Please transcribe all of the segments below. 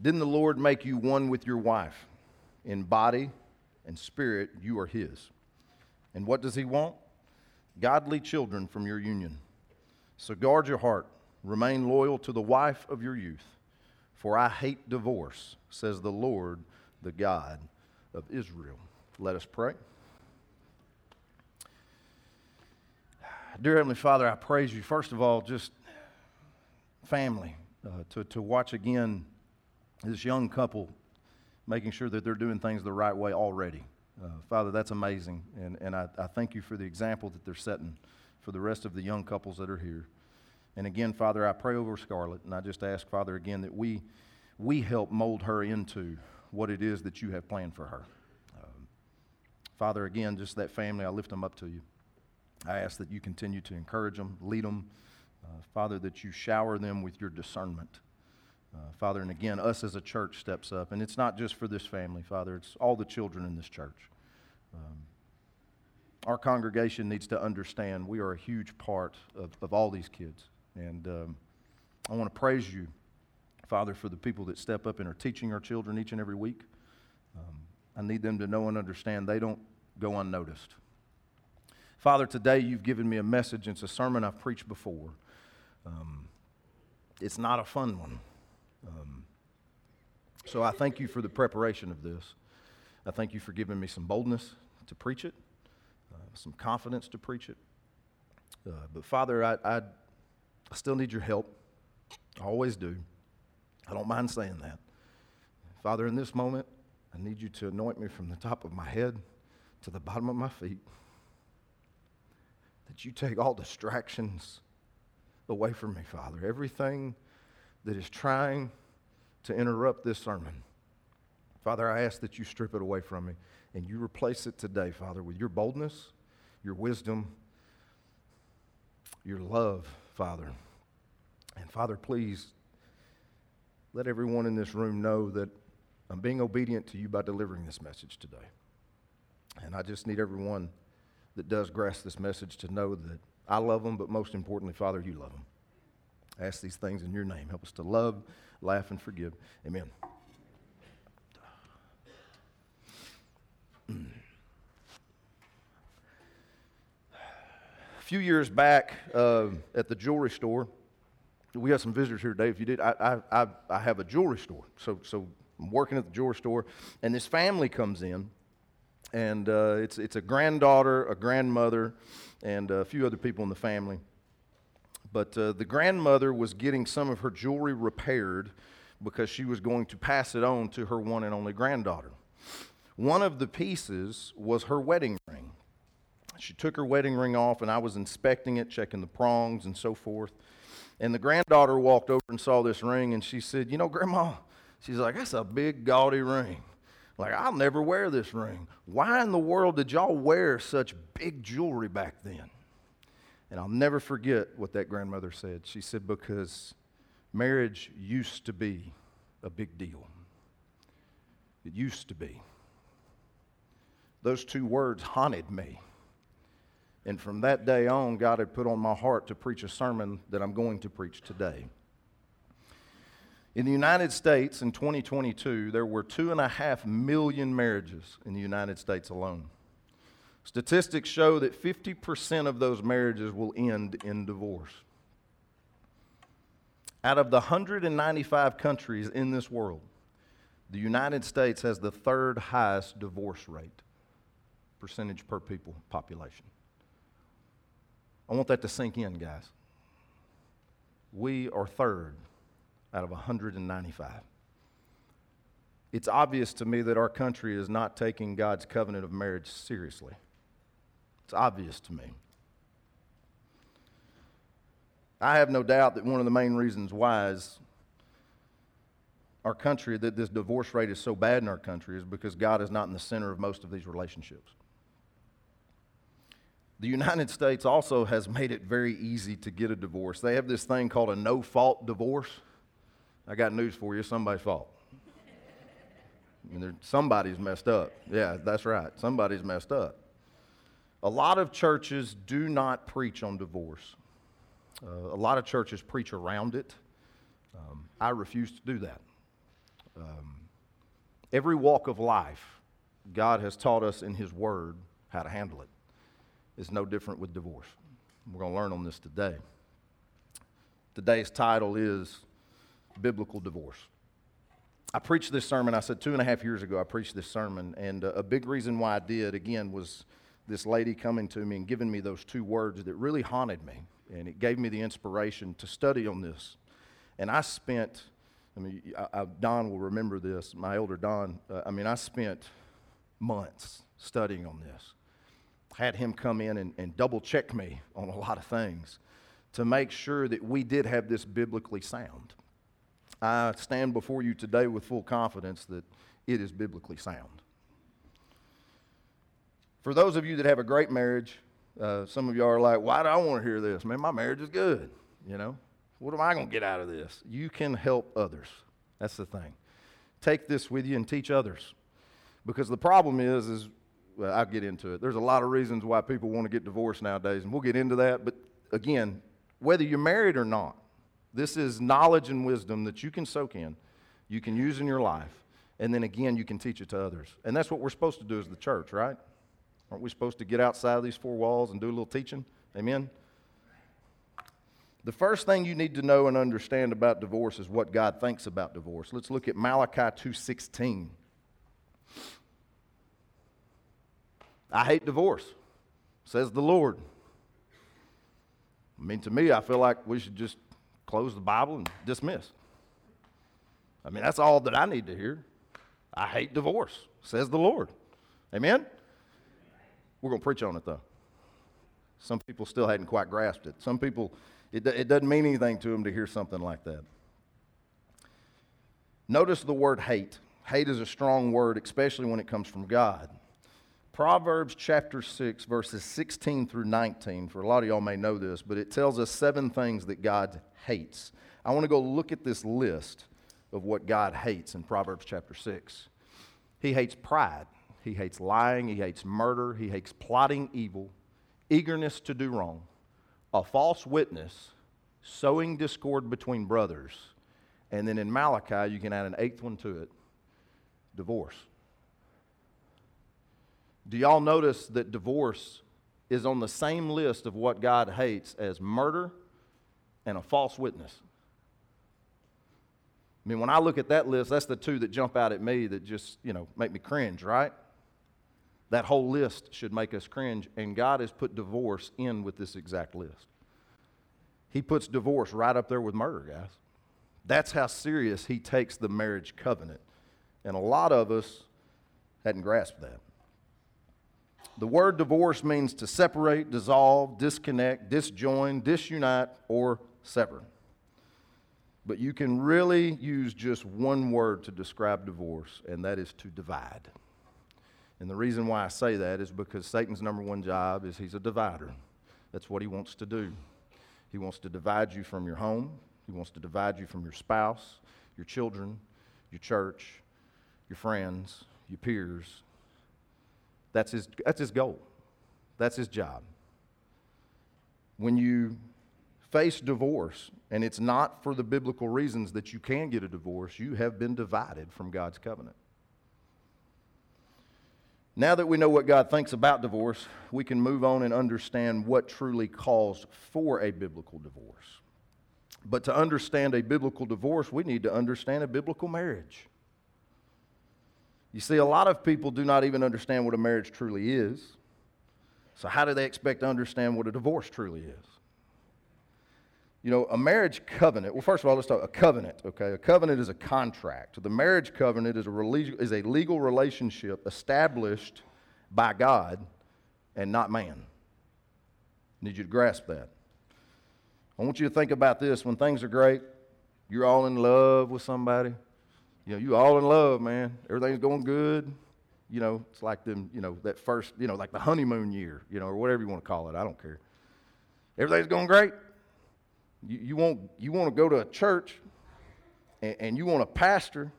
Didn't the Lord make you one with your wife? In body and spirit, you are His. And what does He want? Godly children from your union. So guard your heart. Remain loyal to the wife of your youth. For I hate divorce, says the Lord, the God of Israel. Let us pray. Dear Heavenly Father, I praise you. First of all, just family, uh, to, to watch again this young couple making sure that they're doing things the right way already. Uh, Father, that's amazing. And, and I, I thank you for the example that they're setting for the rest of the young couples that are here. And again, Father, I pray over Scarlett, and I just ask, Father, again, that we, we help mold her into what it is that you have planned for her. Um, Father, again, just that family, I lift them up to you. I ask that you continue to encourage them, lead them. Uh, Father, that you shower them with your discernment. Uh, Father, and again, us as a church steps up. And it's not just for this family, Father, it's all the children in this church. Um, our congregation needs to understand we are a huge part of, of all these kids. And um, I want to praise you, Father, for the people that step up and are teaching our children each and every week. Um, I need them to know and understand they don't go unnoticed. Father, today you've given me a message. It's a sermon I've preached before. Um, it's not a fun one. Um, so I thank you for the preparation of this. I thank you for giving me some boldness to preach it, uh, some confidence to preach it. Uh, but Father, I, I, I still need your help. I always do. I don't mind saying that. Father, in this moment, I need you to anoint me from the top of my head to the bottom of my feet that you take all distractions away from me, Father. Everything that is trying to interrupt this sermon. Father, I ask that you strip it away from me and you replace it today, Father, with your boldness, your wisdom, your love, Father. And Father, please let everyone in this room know that I'm being obedient to you by delivering this message today. And I just need everyone that does grasp this message to know that I love them, but most importantly, Father, you love them. I ask these things in your name. Help us to love, laugh, and forgive. Amen. A few years back uh, at the jewelry store, we have some visitors here today. If you did, I, I, I have a jewelry store. So, so I'm working at the jewelry store, and this family comes in and uh, it's, it's a granddaughter, a grandmother, and a few other people in the family. But uh, the grandmother was getting some of her jewelry repaired because she was going to pass it on to her one and only granddaughter. One of the pieces was her wedding ring. She took her wedding ring off, and I was inspecting it, checking the prongs and so forth. And the granddaughter walked over and saw this ring, and she said, You know, Grandma, she's like, That's a big, gaudy ring. Like, I'll never wear this ring. Why in the world did y'all wear such big jewelry back then? And I'll never forget what that grandmother said. She said, Because marriage used to be a big deal. It used to be. Those two words haunted me. And from that day on, God had put on my heart to preach a sermon that I'm going to preach today. In the United States in 2022, there were two and a half million marriages in the United States alone. Statistics show that 50% of those marriages will end in divorce. Out of the 195 countries in this world, the United States has the third highest divorce rate, percentage per people population. I want that to sink in, guys. We are third out of 195. It's obvious to me that our country is not taking God's covenant of marriage seriously. It's obvious to me. I have no doubt that one of the main reasons why is our country, that this divorce rate is so bad in our country, is because God is not in the center of most of these relationships. The United States also has made it very easy to get a divorce. They have this thing called a no fault divorce. I got news for you somebody's fault. I mean, somebody's messed up. Yeah, that's right. Somebody's messed up. A lot of churches do not preach on divorce. Uh, a lot of churches preach around it. Um, I refuse to do that. Um, every walk of life, God has taught us in His Word how to handle it. It's no different with divorce. We're going to learn on this today. Today's title is Biblical Divorce. I preached this sermon, I said two and a half years ago, I preached this sermon, and uh, a big reason why I did, again, was this lady coming to me and giving me those two words that really haunted me, and it gave me the inspiration to study on this. And I spent, I mean, I, I, Don will remember this, my elder Don, uh, I mean, I spent months studying on this. Had him come in and, and double check me on a lot of things to make sure that we did have this biblically sound. I stand before you today with full confidence that it is biblically sound. For those of you that have a great marriage, uh, some of you are like, why do I want to hear this? Man, my marriage is good. You know, what am I going to get out of this? You can help others. That's the thing. Take this with you and teach others. Because the problem is, is well, I'll get into it. There's a lot of reasons why people want to get divorced nowadays, and we'll get into that. But again, whether you're married or not, this is knowledge and wisdom that you can soak in, you can use in your life, and then again, you can teach it to others. And that's what we're supposed to do as the church, right? Aren't we supposed to get outside of these four walls and do a little teaching? Amen? The first thing you need to know and understand about divorce is what God thinks about divorce. Let's look at Malachi 2:16. I hate divorce, says the Lord. I mean, to me, I feel like we should just close the Bible and dismiss. I mean, that's all that I need to hear. I hate divorce, says the Lord. Amen? We're going to preach on it, though. Some people still hadn't quite grasped it. Some people, it, it doesn't mean anything to them to hear something like that. Notice the word hate. Hate is a strong word, especially when it comes from God. Proverbs chapter 6, verses 16 through 19. For a lot of y'all may know this, but it tells us seven things that God hates. I want to go look at this list of what God hates in Proverbs chapter 6. He hates pride, he hates lying, he hates murder, he hates plotting evil, eagerness to do wrong, a false witness, sowing discord between brothers. And then in Malachi, you can add an eighth one to it divorce. Do y'all notice that divorce is on the same list of what God hates as murder and a false witness? I mean, when I look at that list, that's the two that jump out at me that just, you know, make me cringe, right? That whole list should make us cringe, and God has put divorce in with this exact list. He puts divorce right up there with murder, guys. That's how serious He takes the marriage covenant. And a lot of us hadn't grasped that. The word divorce means to separate, dissolve, disconnect, disjoin, disunite, or sever. But you can really use just one word to describe divorce, and that is to divide. And the reason why I say that is because Satan's number one job is he's a divider. That's what he wants to do. He wants to divide you from your home, he wants to divide you from your spouse, your children, your church, your friends, your peers, that's his, that's his goal, that's his job. When you face divorce, and it's not for the biblical reasons that you can get a divorce, you have been divided from God's covenant. Now that we know what God thinks about divorce, we can move on and understand what truly calls for a biblical divorce. But to understand a biblical divorce, we need to understand a biblical marriage. You see, a lot of people do not even understand what a marriage truly is. So, how do they expect to understand what a divorce truly is? You know, a marriage covenant, well, first of all, let's talk a covenant, okay? A covenant is a contract. The marriage covenant is a, relig- is a legal relationship established by God and not man. I need you to grasp that. I want you to think about this. When things are great, you're all in love with somebody, you know, you all in love, man. Everything's going good. You know, it's like them, you know, that first, you know, like the honeymoon year, you know, or whatever you want to call it. I don't care. Everything's going great. You, you, want, you want to go to a church and, and you want a pastor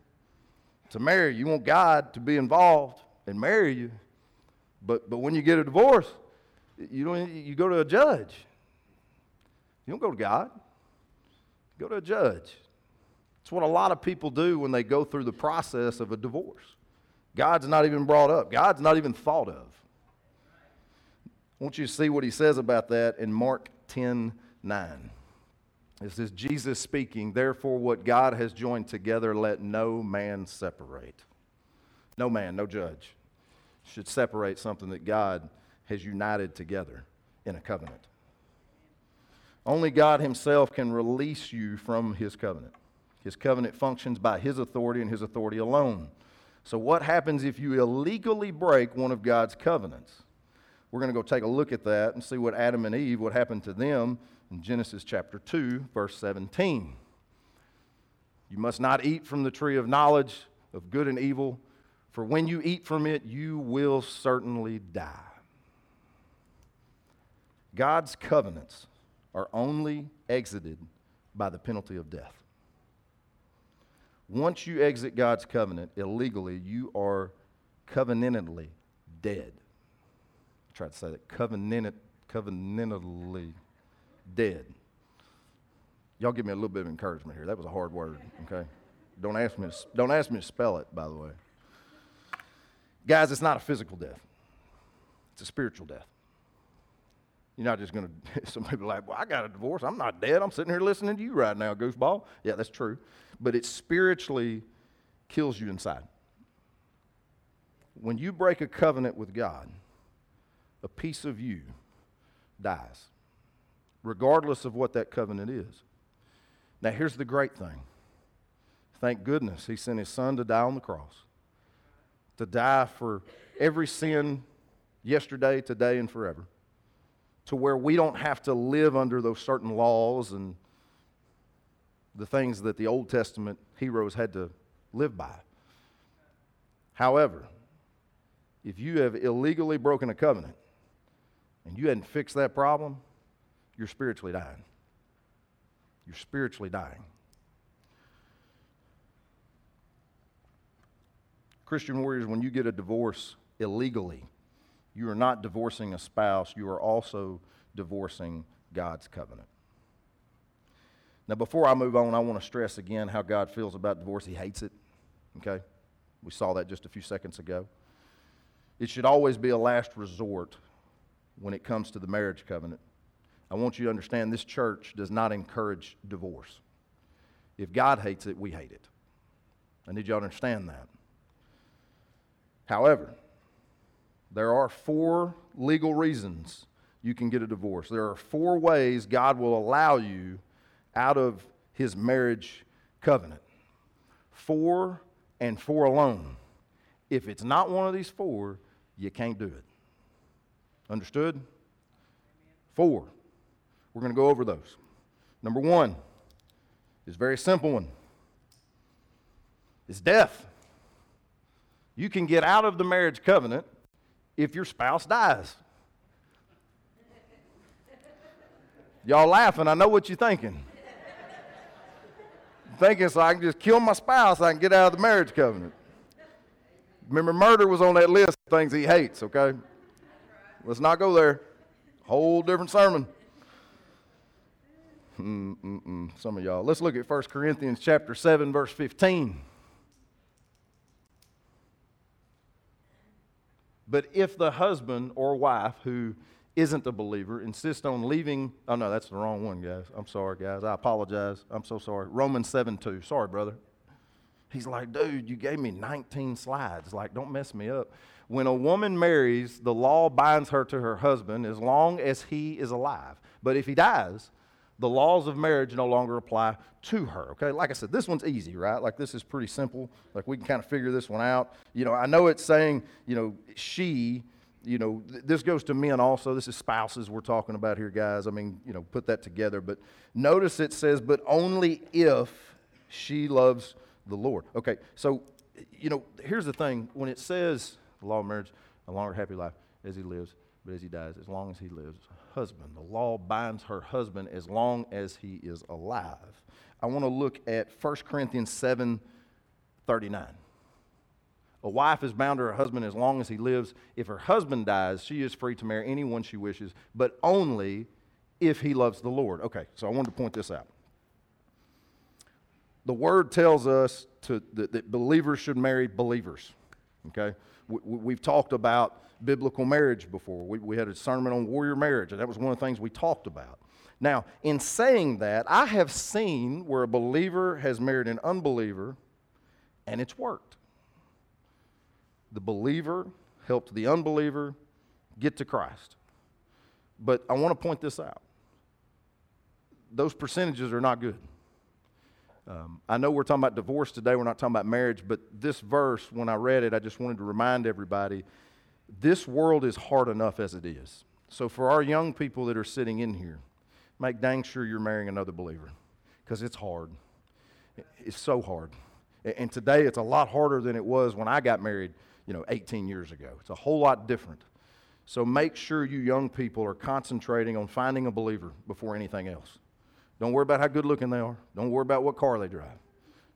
to marry you. Want God to be involved and marry you. But, but when you get a divorce, you, don't, you go to a judge. You don't go to God. You go to a judge. It's what a lot of people do when they go through the process of a divorce. God's not even brought up, God's not even thought of. I want you to see what he says about that in Mark 10 9. This is Jesus speaking, therefore, what God has joined together, let no man separate. No man, no judge should separate something that God has united together in a covenant. Only God Himself can release you from His covenant. His covenant functions by His authority and His authority alone. So, what happens if you illegally break one of God's covenants? We're going to go take a look at that and see what Adam and Eve, what happened to them in Genesis chapter 2, verse 17. You must not eat from the tree of knowledge of good and evil, for when you eat from it, you will certainly die. God's covenants are only exited by the penalty of death. Once you exit God's covenant illegally, you are covenantally dead. Tried to say that covenant, covenantally dead. Y'all give me a little bit of encouragement here. That was a hard word, okay? Don't ask me to, don't ask me to spell it, by the way. Guys, it's not a physical death. It's a spiritual death. You're not just going to, some people like, well, I got a divorce. I'm not dead. I'm sitting here listening to you right now, goofball. Yeah, that's true. But it spiritually kills you inside. When you break a covenant with God, a piece of you dies regardless of what that covenant is. Now, here's the great thing. Thank goodness he sent his son to die on the cross, to die for every sin yesterday, today, and forever, to where we don't have to live under those certain laws and the things that the Old Testament heroes had to live by. However, if you have illegally broken a covenant and you hadn't fixed that problem, you're spiritually dying. You're spiritually dying. Christian warriors, when you get a divorce illegally, you are not divorcing a spouse, you are also divorcing God's covenant. Now, before I move on, I want to stress again how God feels about divorce. He hates it. Okay? We saw that just a few seconds ago. It should always be a last resort when it comes to the marriage covenant. I want you to understand this church does not encourage divorce. If God hates it, we hate it. I need you to understand that. However, there are four legal reasons you can get a divorce. There are four ways God will allow you out of his marriage covenant. Four and four alone. If it's not one of these four, you can't do it. Understood? Four. We're going to go over those. Number one is very simple one. It's death. You can get out of the marriage covenant if your spouse dies. Y'all laughing, I know what you're thinking. thinking so I can just kill my spouse, I can get out of the marriage covenant. Remember, murder was on that list of things he hates, okay? Let's not go there. Whole different sermon. Mm-mm-mm, some of y'all. Let's look at 1 Corinthians chapter 7, verse 15. But if the husband or wife who isn't a believer insists on leaving, oh no, that's the wrong one, guys. I'm sorry, guys. I apologize. I'm so sorry. Romans 7 2. Sorry, brother. He's like, dude, you gave me 19 slides. Like, don't mess me up. When a woman marries, the law binds her to her husband as long as he is alive. But if he dies, the laws of marriage no longer apply to her. Okay, like I said, this one's easy, right? Like this is pretty simple. Like we can kind of figure this one out. You know, I know it's saying, you know, she, you know, th- this goes to men also. This is spouses we're talking about here, guys. I mean, you know, put that together. But notice it says, but only if she loves the Lord. Okay, so, you know, here's the thing when it says the law of marriage, a longer happy life as he lives, but as he dies, as long as he lives, husband. The law binds her husband as long as he is alive. I want to look at 1 Corinthians 7 39. A wife is bound to her husband as long as he lives. If her husband dies, she is free to marry anyone she wishes, but only if he loves the Lord. Okay, so I wanted to point this out. the word tells us to, that, that believers should marry believers. Okay? We, have talked about biblical marriage before. We, we had a sermon on warrior marriage, and that was one of the things we talked about. Now, in saying that, I have seen where a believer has married an unbeliever and it's worked. The believer helped the unbeliever get to Christ. But I want to point this out those percentages are not good. Um, I know we're talking about divorce today, we're not talking about marriage, but this verse, when I read it, I just wanted to remind everybody this world is hard enough as it is. So, for our young people that are sitting in here, make dang sure you're marrying another believer because it's hard. It's so hard. And today it's a lot harder than it was when I got married, you know, 18 years ago. It's a whole lot different. So make sure you young people are concentrating on finding a believer before anything else. Don't worry about how good looking they are. Don't worry about what car they drive.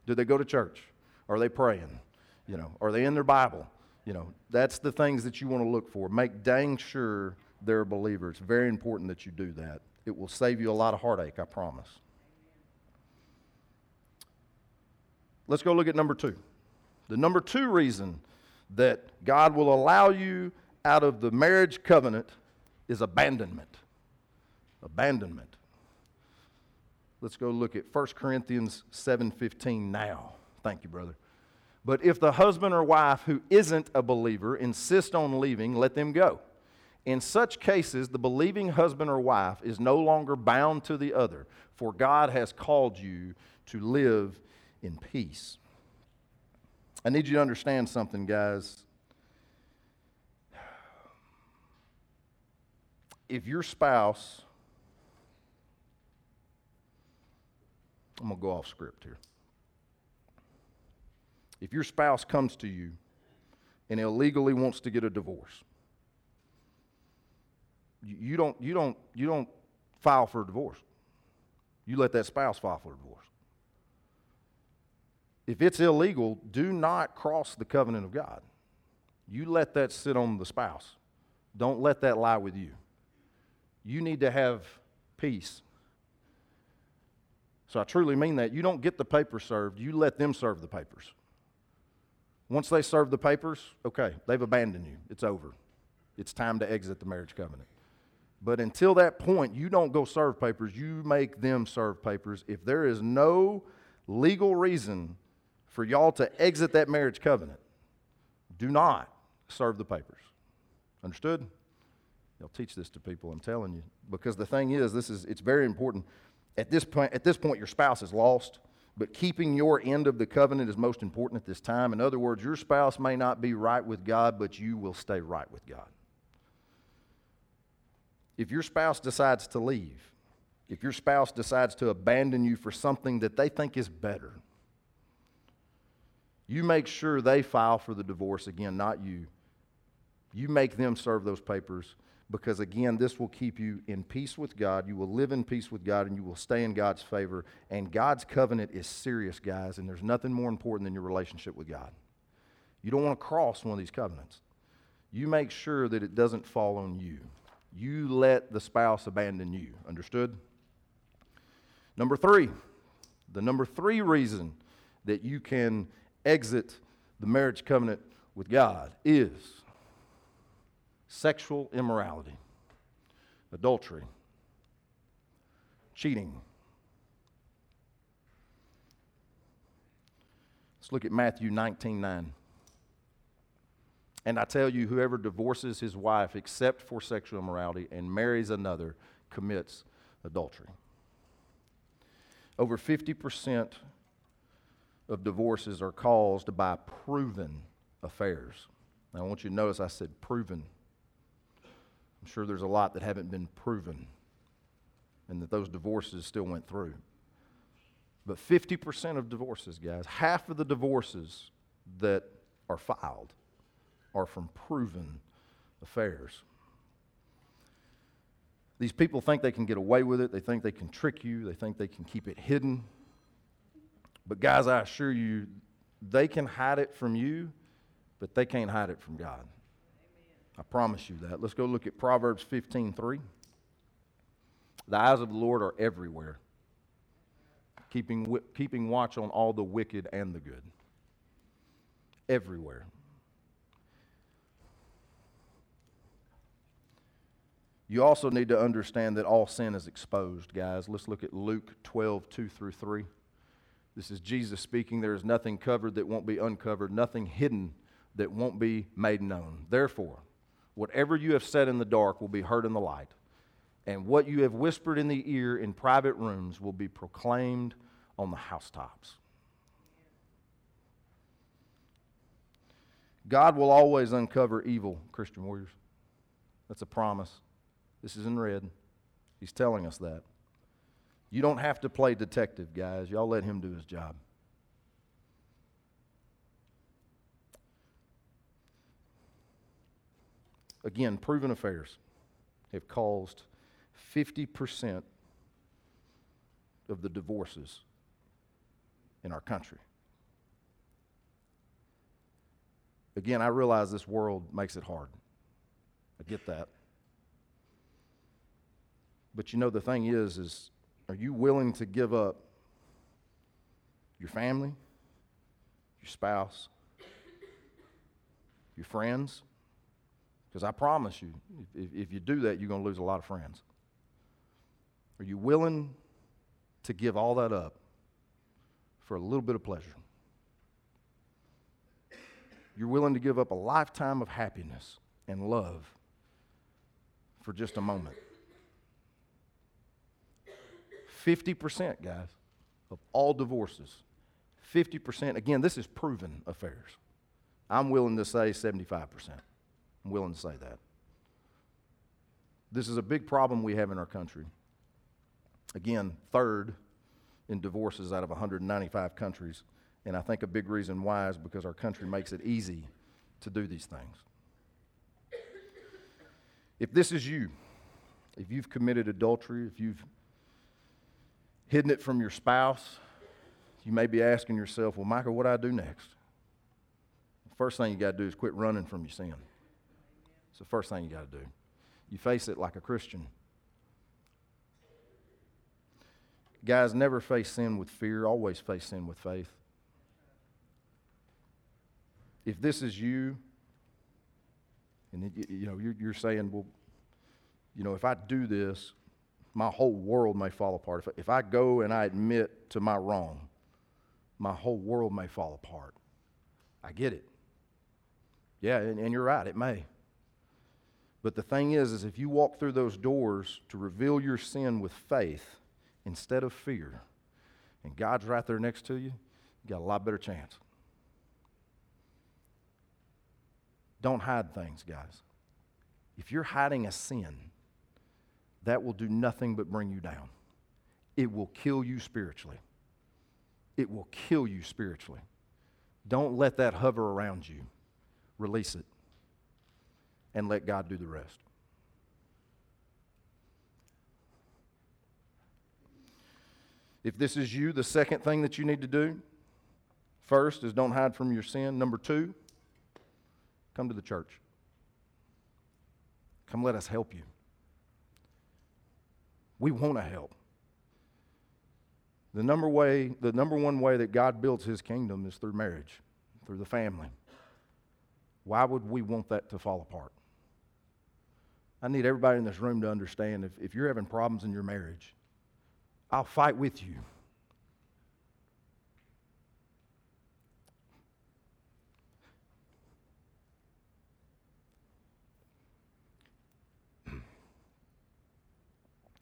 Do they go to church? Are they praying? You know, are they in their Bible? You know, that's the things that you want to look for. Make dang sure they're a believer. It's very important that you do that. It will save you a lot of heartache, I promise. Let's go look at number two. The number two reason that God will allow you out of the marriage covenant is abandonment. Abandonment. Let's go look at 1 Corinthians 7:15 now. Thank you, brother. But if the husband or wife who isn't a believer insist on leaving, let them go. In such cases, the believing husband or wife is no longer bound to the other, for God has called you to live in peace. I need you to understand something, guys. If your spouse, I'm going to go off script here. If your spouse comes to you and illegally wants to get a divorce, you don't, you don't, you don't file for a divorce. You let that spouse file for a divorce. If it's illegal, do not cross the covenant of God. You let that sit on the spouse. Don't let that lie with you. You need to have peace. So I truly mean that. You don't get the papers served, you let them serve the papers. Once they serve the papers, okay, they've abandoned you. It's over. It's time to exit the marriage covenant. But until that point, you don't go serve papers, you make them serve papers. If there is no legal reason for y'all to exit that marriage covenant, do not serve the papers. Understood? Y'all teach this to people, I'm telling you. Because the thing is, this is it's very important. At this point, at this point, your spouse is lost, but keeping your end of the covenant is most important at this time. In other words, your spouse may not be right with God, but you will stay right with God. If your spouse decides to leave, if your spouse decides to abandon you for something that they think is better, you make sure they file for the divorce again, not you. You make them serve those papers because, again, this will keep you in peace with God. You will live in peace with God and you will stay in God's favor. And God's covenant is serious, guys, and there's nothing more important than your relationship with God. You don't want to cross one of these covenants. You make sure that it doesn't fall on you you let the spouse abandon you. Understood? Number three, the number three reason that you can exit the marriage covenant with God is sexual immorality, adultery, cheating. Let's look at Matthew 19 9. And I tell you, whoever divorces his wife except for sexual immorality and marries another commits adultery. Over 50% of divorces are caused by proven affairs. Now, I want you to notice I said proven. I'm sure there's a lot that haven't been proven and that those divorces still went through. But 50% of divorces, guys, half of the divorces that are filed are from proven affairs. These people think they can get away with it. They think they can trick you. They think they can keep it hidden. But, guys, I assure you, they can hide it from you, but they can't hide it from God. I promise you that. Let's go look at Proverbs 15 3. The eyes of the Lord are everywhere, keeping, keeping watch on all the wicked and the good. Everywhere. You also need to understand that all sin is exposed, guys. Let's look at Luke 12, 2 through 3. This is Jesus speaking. There is nothing covered that won't be uncovered, nothing hidden that won't be made known. Therefore, whatever you have said in the dark will be heard in the light, and what you have whispered in the ear in private rooms will be proclaimed on the housetops. God will always uncover evil, Christian warriors. That's a promise. This is in red. He's telling us that. You don't have to play detective, guys. Y'all let him do his job. Again, proven affairs have caused 50% of the divorces in our country. Again, I realize this world makes it hard. I get that. But you know, the thing is, is are you willing to give up your family, your spouse, your friends? Because I promise you, if, if you do that, you're going to lose a lot of friends. Are you willing to give all that up for a little bit of pleasure? You're willing to give up a lifetime of happiness and love for just a moment. 50%, guys, of all divorces, 50%, again, this is proven affairs. I'm willing to say 75%. I'm willing to say that. This is a big problem we have in our country. Again, third in divorces out of 195 countries. And I think a big reason why is because our country makes it easy to do these things. If this is you, if you've committed adultery, if you've hidden it from your spouse, you may be asking yourself, well, Michael, what do I do next? The first thing you got to do is quit running from your sin. It's the first thing you got to do. You face it like a Christian. Guys, never face sin with fear, always face sin with faith. If this is you, and you know, you're, you're saying, well, you know, if I do this, my whole world may fall apart. If, if I go and I admit to my wrong, my whole world may fall apart. I get it. Yeah, and, and, you're right, it may. But the thing is, is if you walk through those doors to reveal your sin with faith instead of fear, and God's right there next to you, you got a lot better chance. Don't hide things, guys. If you're hiding a sin, that will do nothing but bring you down. It will kill you spiritually. It will kill you spiritually. Don't let that hover around you. Release it and let God do the rest. If this is you, the second thing that you need to do first is don't hide from your sin. Number two, come to the church. Come let us help you. We want to help. The number way, the number one way that God builds his kingdom is through marriage, through the family. Why would we want that to fall apart? I need everybody in this room to understand if, if you're having problems in your marriage, I'll fight with you.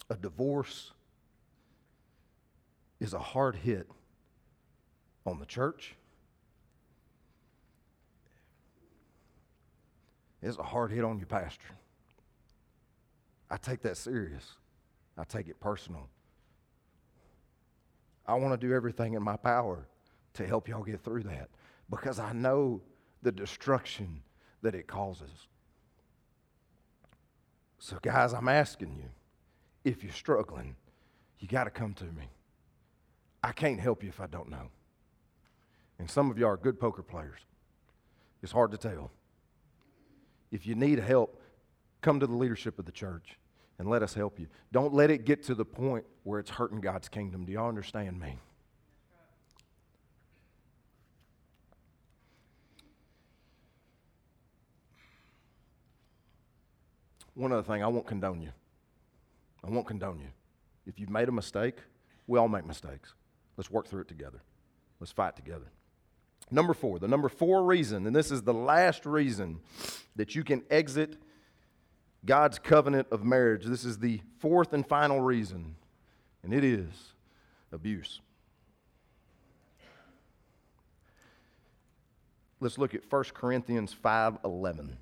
a divorce is a hard hit on the church. It's a hard hit on your pastor. I take that serious. I take it personal. I want to do everything in my power to help y'all get through that because I know the destruction that it causes. So, guys, I'm asking you if you're struggling, you got to come to me. I can't help you if I don't know. And some of you are good poker players. It's hard to tell. If you need help, come to the leadership of the church and let us help you. Don't let it get to the point where it's hurting God's kingdom. Do y'all understand me? One other thing, I won't condone you. I won't condone you. If you've made a mistake, we all make mistakes. Let's work through it together. Let's fight together. Number four, the number four reason, and this is the last reason that you can exit God's covenant of marriage. This is the fourth and final reason, and it is abuse. Let's look at 1 Corinthians 5:11.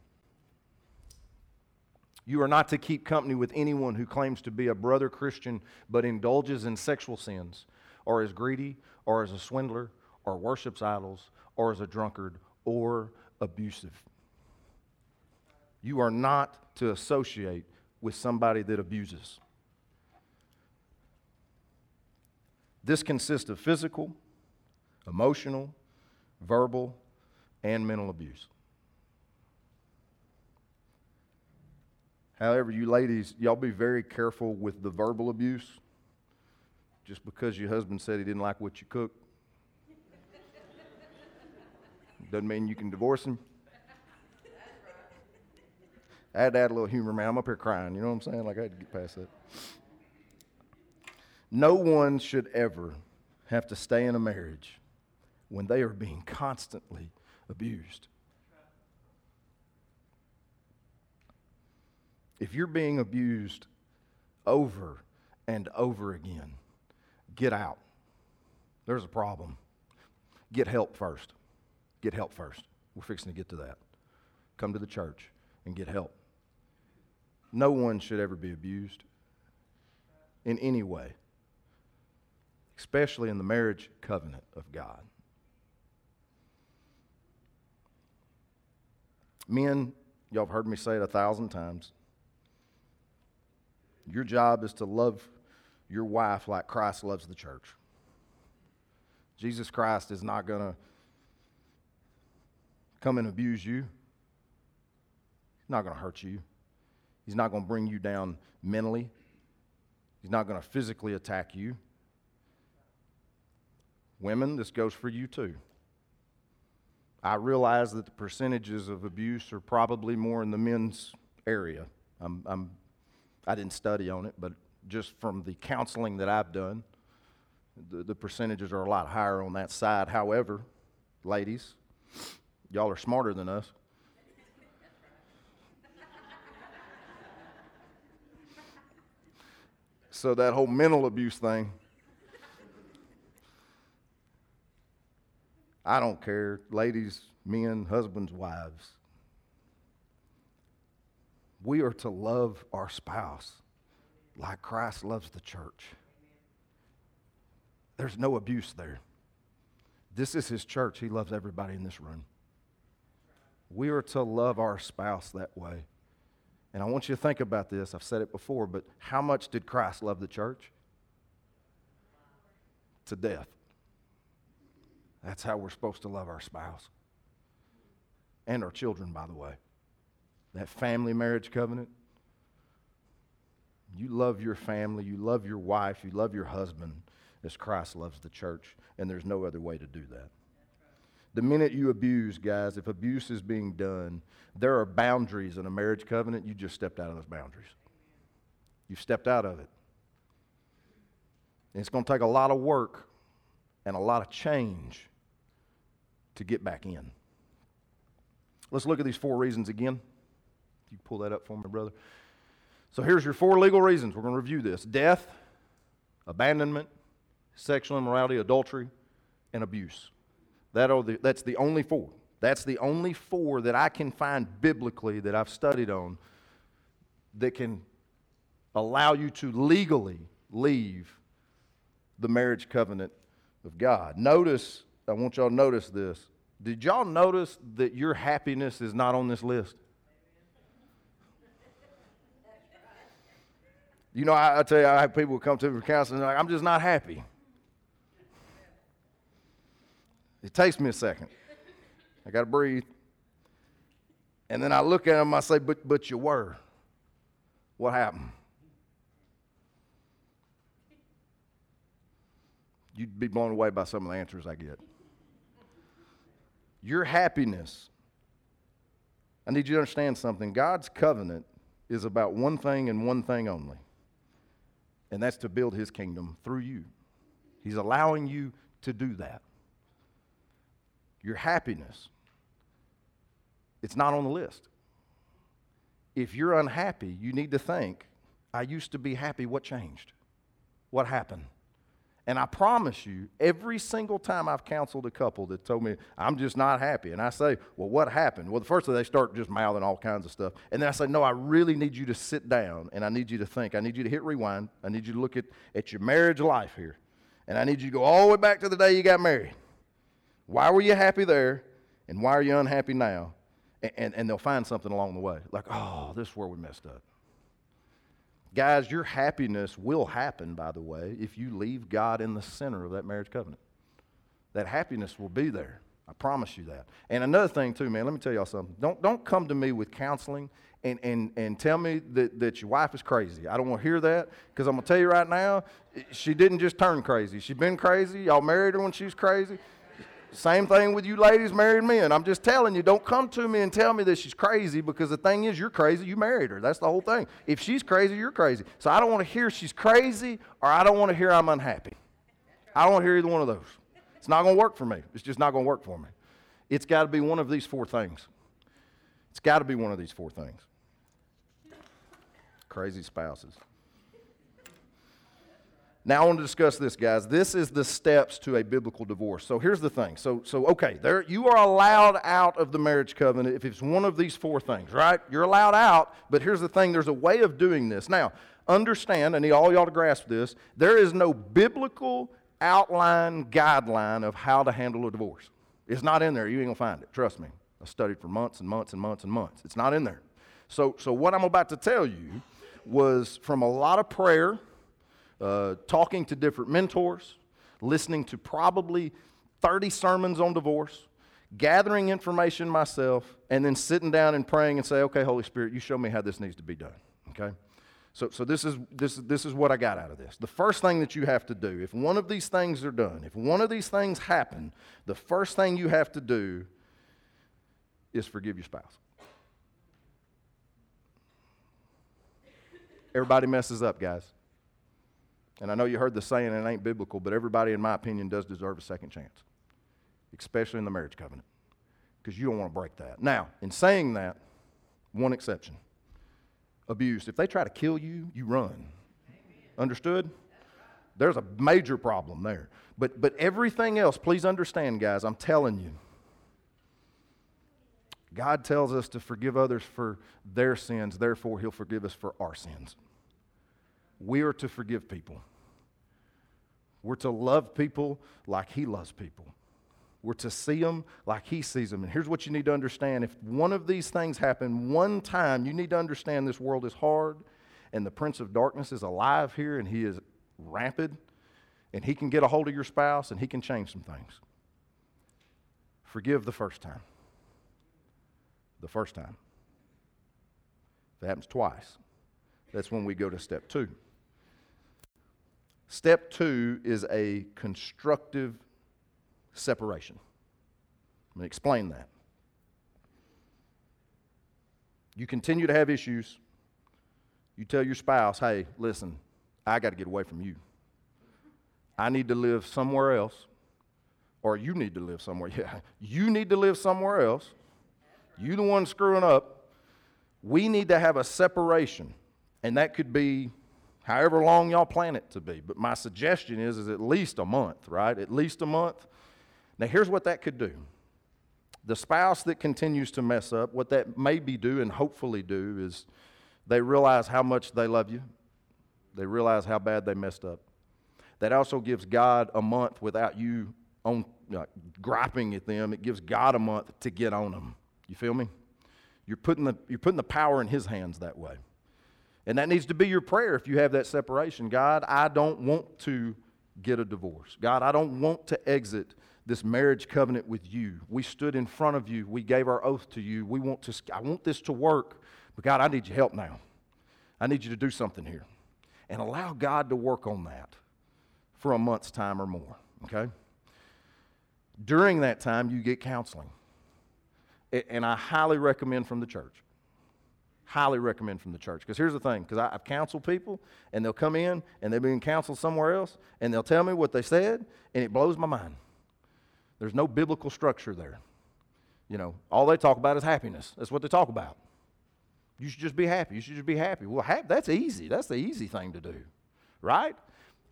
You are not to keep company with anyone who claims to be a brother Christian but indulges in sexual sins, or is greedy, or is a swindler, or worships idols, or is a drunkard, or abusive. You are not to associate with somebody that abuses. This consists of physical, emotional, verbal, and mental abuse. However, you ladies, y'all be very careful with the verbal abuse. Just because your husband said he didn't like what you cook doesn't mean you can divorce him. I had to add a little humor, man. I'm up here crying. You know what I'm saying? Like, I had to get past that. No one should ever have to stay in a marriage when they are being constantly abused. If you're being abused over and over again, get out. There's a problem. Get help first. Get help first. We're fixing to get to that. Come to the church and get help. No one should ever be abused in any way, especially in the marriage covenant of God. Men, y'all have heard me say it a thousand times. Your job is to love your wife like Christ loves the church. Jesus Christ is not going to come and abuse you. He's not going to hurt you. He's not going to bring you down mentally. He's not going to physically attack you. Women, this goes for you too. I realize that the percentages of abuse are probably more in the men's area. I'm, I'm I didn't study on it, but just from the counseling that I've done, the, the percentages are a lot higher on that side. However, ladies, y'all are smarter than us. So that whole mental abuse thing, I don't care. Ladies, men, husbands, wives we are to love our spouse like Christ loves the church. There's no abuse there. This is his church. He loves everybody in this room. We are to love our spouse that way. And I want you to think about this. I've said it before, but how much did Christ love the church? To death. That's how we're supposed to love our spouse and our children, by the way that family marriage covenant. You love your family, you love your wife, you love your husband as Christ loves the church, and there's no other way to do that. The minute you abuse, guys, if abuse is being done, there are boundaries in a marriage covenant. You just stepped out of those boundaries. You stepped out of it. And it's going to take a lot of work and a lot of change to get back in. Let's look at these four reasons again If you pull that up for me, brother? So here's your four legal reasons. We're going to review this death, abandonment, sexual immorality, adultery, and abuse. That's the only four. That's the only four that I can find biblically that I've studied on that can allow you to legally leave the marriage covenant of God. Notice, I want y'all to notice this. Did y'all notice that your happiness is not on this list? You know, I, I tell you, I have people come to me for counseling, like, I'm just not happy. It takes me a second. I got to breathe. And then I look at him, I say, but, but you were. What happened? You'd be blown away by some of the answers I get. Your happiness. I need you to understand something. God's covenant is about one thing and one thing only, and that's to build his kingdom through you. He's allowing you to do that. Your happiness, it's not on the list. If you're unhappy, you need to think, I used to be happy. What changed? What happened? And I promise you, every single time I've counseled a couple that told me, I'm just not happy, and I say, Well, what happened? Well, the first thing they start just mouthing all kinds of stuff. And then I say, No, I really need you to sit down and I need you to think. I need you to hit rewind. I need you to look at, at your marriage life here. And I need you to go all the way back to the day you got married. Why were you happy there? And why are you unhappy now? And, and, and they'll find something along the way. Like, oh, this is where we messed up. Guys, your happiness will happen, by the way, if you leave God in the center of that marriage covenant. That happiness will be there. I promise you that. And another thing, too, man, let me tell y'all something. Don't, don't come to me with counseling and, and, and tell me that, that your wife is crazy. I don't want to hear that because I'm going to tell you right now, she didn't just turn crazy. She's been crazy. Y'all married her when she was crazy. Same thing with you ladies married men. I'm just telling you, don't come to me and tell me that she's crazy because the thing is, you're crazy. You married her. That's the whole thing. If she's crazy, you're crazy. So I don't want to hear she's crazy or I don't want to hear I'm unhappy. I don't want to hear either one of those. It's not going to work for me. It's just not going to work for me. It's got to be one of these four things. It's got to be one of these four things. Crazy spouses. Now I want to discuss this, guys. This is the steps to a biblical divorce. So here's the thing. So, so okay, there you are allowed out of the marriage covenant if it's one of these four things, right? You're allowed out, but here's the thing: there's a way of doing this. Now, understand, I need all y'all to grasp this. There is no biblical outline guideline of how to handle a divorce. It's not in there. You ain't gonna find it. Trust me. I studied for months and months and months and months. It's not in there. So, so what I'm about to tell you was from a lot of prayer uh, talking to different mentors, listening to probably 30 sermons on divorce, gathering information myself, and then sitting down and praying and say, okay, Holy Spirit, you show me how this needs to be done. Okay? So, so this, is, this, is this is what I got out of this. The first thing that you have to do, if one of these things are done, if one of these things happen, the first thing you have to do is forgive your spouse. Everybody messes up, guys. And I know you heard the saying, it ain't biblical, but everybody, in my opinion, does deserve a second chance, especially in the marriage covenant, because you don't want to break that. Now, in saying that, one exception abuse. If they try to kill you, you run. Understood? There's a major problem there. But, but everything else, please understand, guys, I'm telling you. God tells us to forgive others for their sins, therefore, He'll forgive us for our sins. We are to forgive people. We're to love people like He loves people. We're to see them like He sees them. And here's what you need to understand if one of these things happen one time, you need to understand this world is hard and the Prince of Darkness is alive here and he is rampant and he can get a hold of your spouse and he can change some things. Forgive the first time. The first time. If it happens twice, that's when we go to step two. Step two is a constructive separation. Going to explain that. You continue to have issues. You tell your spouse, hey, listen, I got to get away from you. I need to live somewhere else, or you need to live somewhere. Yeah, you need to live somewhere else. You the one screwing up. We need to have a separation, and that could be however long y'all plan it to be. But my suggestion is, is at least a month, right? At least a month. Now, here's what that could do. The spouse that continues to mess up, what that maybe do and hopefully do is they realize how much they love you. They realize how bad they messed up. That also gives God a month without you on uh, griping at them. It gives God a month to get on them. You feel me? You're putting the, you're putting the power in His hands that way. And that needs to be your prayer if you have that separation. God, I don't want to get a divorce. God, I don't want to exit this marriage covenant with you. We stood in front of you. We gave our oath to you. We want to I want this to work. But God, I need your help now. I need you to do something here. And allow God to work on that for a month's time or more, okay? During that time, you get counseling. And I highly recommend from the church highly recommend from the church. Because here's the thing, because I've counseled people, and they'll come in, and they've been counseled somewhere else, and they'll tell me what they said, and it blows my mind. There's no biblical structure there. You know, all they talk about is happiness. That's what they talk about. You should just be happy. You should just be happy. Well, ha- that's easy. That's the easy thing to do, right?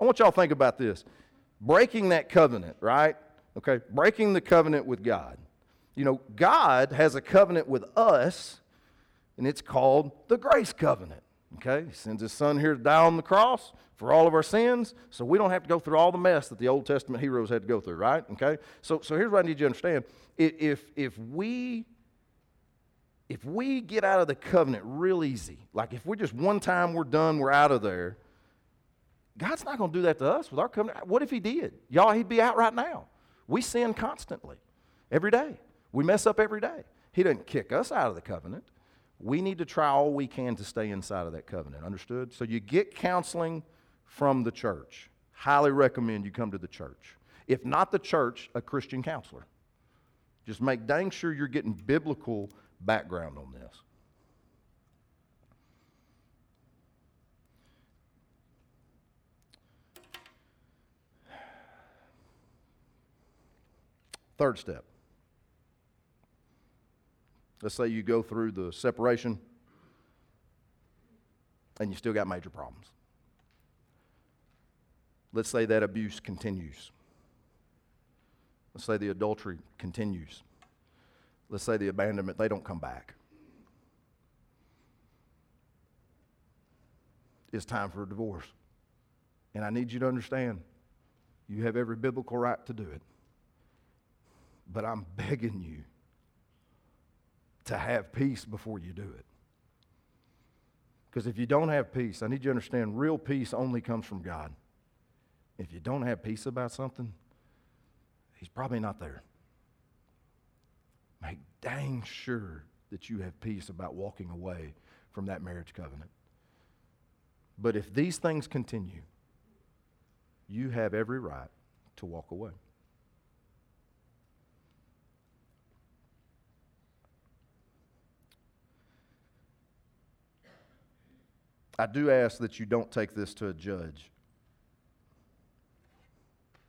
I want y'all to think about this. Breaking that covenant, right? Okay, breaking the covenant with God. You know, God has a covenant with us, and it's called the grace covenant. Okay, he sends his son here to die on the cross for all of our sins, so we don't have to go through all the mess that the Old Testament heroes had to go through, right? Okay, so, so here's what I need you to understand. If, if we if we get out of the covenant real easy, like if we're just one time we're done, we're out of there, God's not going to do that to us with our covenant. What if He did? Y'all, He'd be out right now. We sin constantly, every day. We mess up every day. He doesn't kick us out of the covenant. We need to try all we can to stay inside of that covenant. Understood? So you get counseling from the church. Highly recommend you come to the church. If not the church, a Christian counselor. Just make dang sure you're getting biblical background on this. Third step. Let's say you go through the separation and you still got major problems. Let's say that abuse continues. Let's say the adultery continues let's say the abandonment, they don't come back. It's time for a divorce. And I need you to understand you have every biblical right to do it. But I'm begging you to have peace before you do it. Because if you don't have peace, I need you to understand real peace only comes from God. If you don't have peace about something, He's probably not there. Make dang sure that you have peace about walking away from that marriage covenant. But if these things continue, you have every right to walk away. I do ask that you don't take this to a judge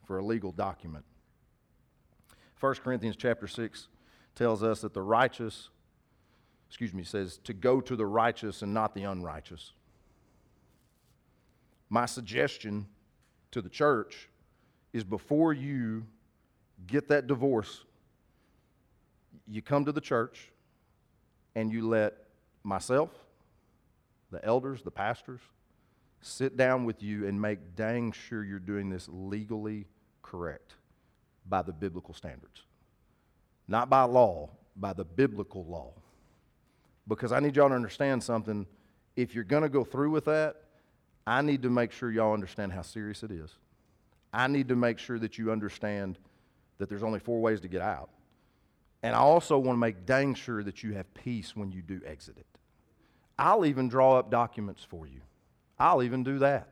for a legal document. 1 Corinthians chapter 6 tells us that the righteous, excuse me, says to go to the righteous and not the unrighteous. My suggestion to the church is before you get that divorce, you come to the church and you let myself, the elders, the pastors, sit down with you and make dang sure you're doing this legally correct by the biblical standards not by law, by the biblical law. Because I need y'all to understand something. If you're going to go through with that, I need to make sure y'all understand how serious it is. I need to make sure that you understand that there's only four ways to get out. And I also want to make dang sure that you have peace when you do exit it. I'll even draw up documents for you. I'll even do that.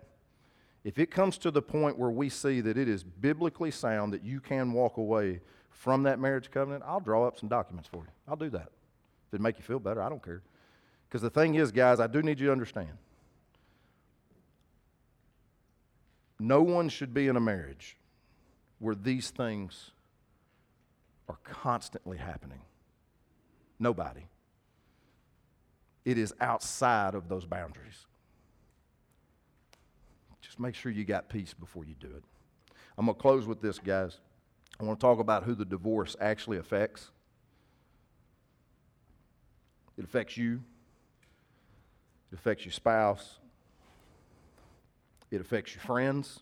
If it comes to the point where we see that it is biblically sound that you can walk away from that marriage covenant, I'll draw up some documents for you. I'll do that. If it make you feel better, I don't care. Because the thing is, guys, I do need you to understand. No one should be in a marriage where these things are constantly happening. Nobody. It is outside of those boundaries. Just make sure you got peace before you do it. I'm going to close with this, guys. I want to talk about who the divorce actually affects. It affects you, it affects your spouse, it affects your friends.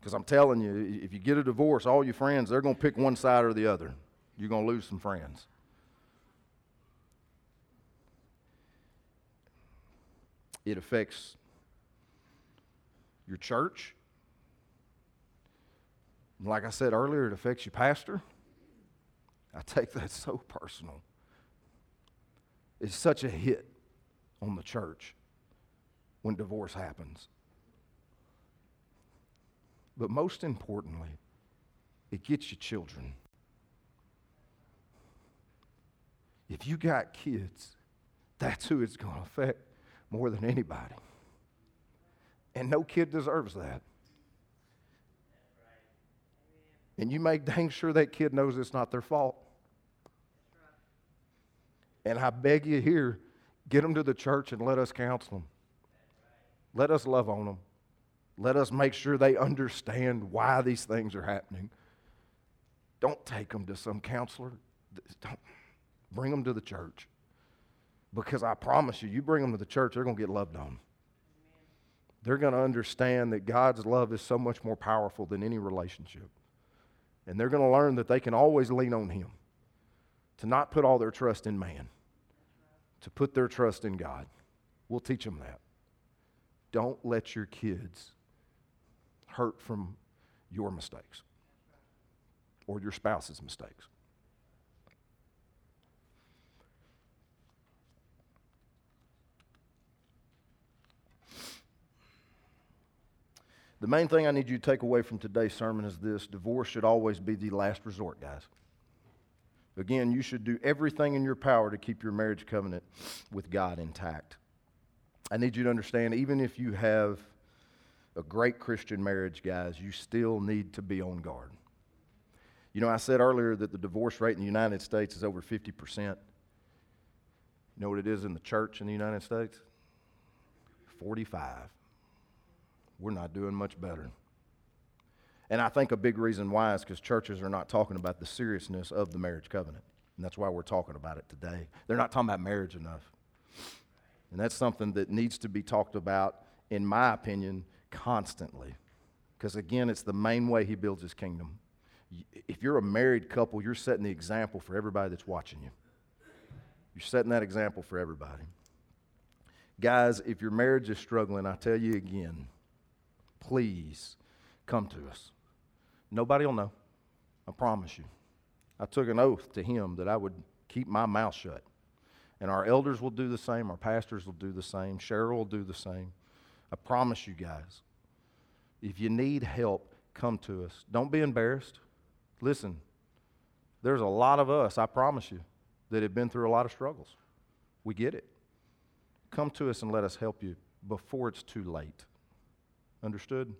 Because I'm telling you, if you get a divorce, all your friends, they're going to pick one side or the other. You're going to lose some friends. It affects your church, like I said earlier, it affects your pastor. I take that so personal. It's such a hit on the church when divorce happens. But most importantly, it gets your children. If you got kids, that's who it's going to affect more than anybody. And no kid deserves that. And you make dang sure that kid knows it's not their fault. And I beg you here, get them to the church and let us counsel them. Let us love on them. Let us make sure they understand why these things are happening. Don't take them to some counselor. Don't bring them to the church. Because I promise you, you bring them to the church, they're going to get loved on. They're going to understand that God's love is so much more powerful than any relationship. And they're going to learn that they can always lean on Him, to not put all their trust in man, to put their trust in God. We'll teach them that. Don't let your kids hurt from your mistakes or your spouse's mistakes. The main thing I need you to take away from today's sermon is this divorce should always be the last resort, guys. Again, you should do everything in your power to keep your marriage covenant with God intact. I need you to understand, even if you have a great Christian marriage, guys, you still need to be on guard. You know, I said earlier that the divorce rate in the United States is over 50%. You know what it is in the church in the United States? 45 we're not doing much better. And I think a big reason why is because churches are not talking about the seriousness of the marriage covenant. And that's why we're talking about it today. They're not talking about marriage enough. And that's something that needs to be talked about, in my opinion, constantly. Because again, it's the main way he builds his kingdom. If you're a married couple, you're setting the example for everybody that's watching you. You're setting that example for everybody. Guys, if your marriage is struggling, I tell you again, please come to us. Nobody will know. I promise you. I took an oath to him that I would keep my mouth shut. And our elders will do the same. Our pastors will do the same. Cheryl will do the same. I promise you guys. If you need help, come to us. Don't be embarrassed. Listen, there's a lot of us, I promise you, that have been through a lot of struggles. We get it. Come to us and let us help you before it's too late. Understood?